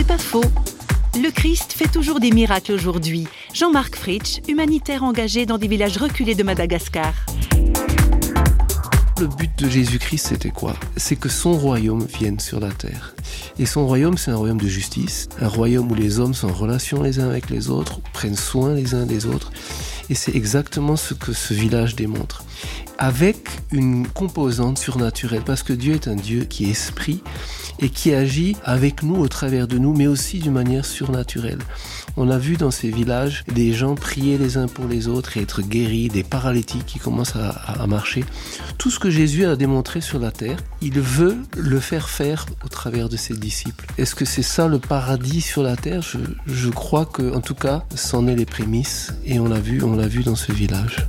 C'est pas faux. Le Christ fait toujours des miracles aujourd'hui. Jean-Marc Fritsch, humanitaire engagé dans des villages reculés de Madagascar. Le but de Jésus-Christ, c'était quoi? C'est que son royaume vienne sur la terre. Et son royaume, c'est un royaume de justice, un royaume où les hommes sont en relation les uns avec les autres, prennent soin les uns des autres. Et c'est exactement ce que ce village démontre. Avec une composante surnaturelle, parce que Dieu est un Dieu qui est esprit et qui agit avec nous au travers de nous, mais aussi d'une manière surnaturelle. On a vu dans ces villages des gens prier les uns pour les autres et être guéris, des paralytiques qui commencent à, marcher. Tout ce que Jésus a démontré sur la terre, il veut le faire faire au travers de ses disciples. Est-ce que c'est ça le paradis sur la terre? Je, je crois que, en tout cas, c'en est les prémices et on l'a vu, on l'a vu dans ce village.